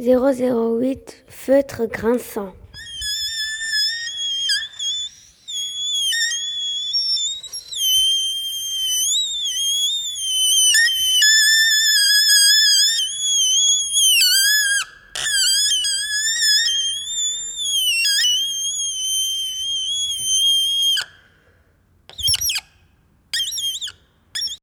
008 Feutre grinçant.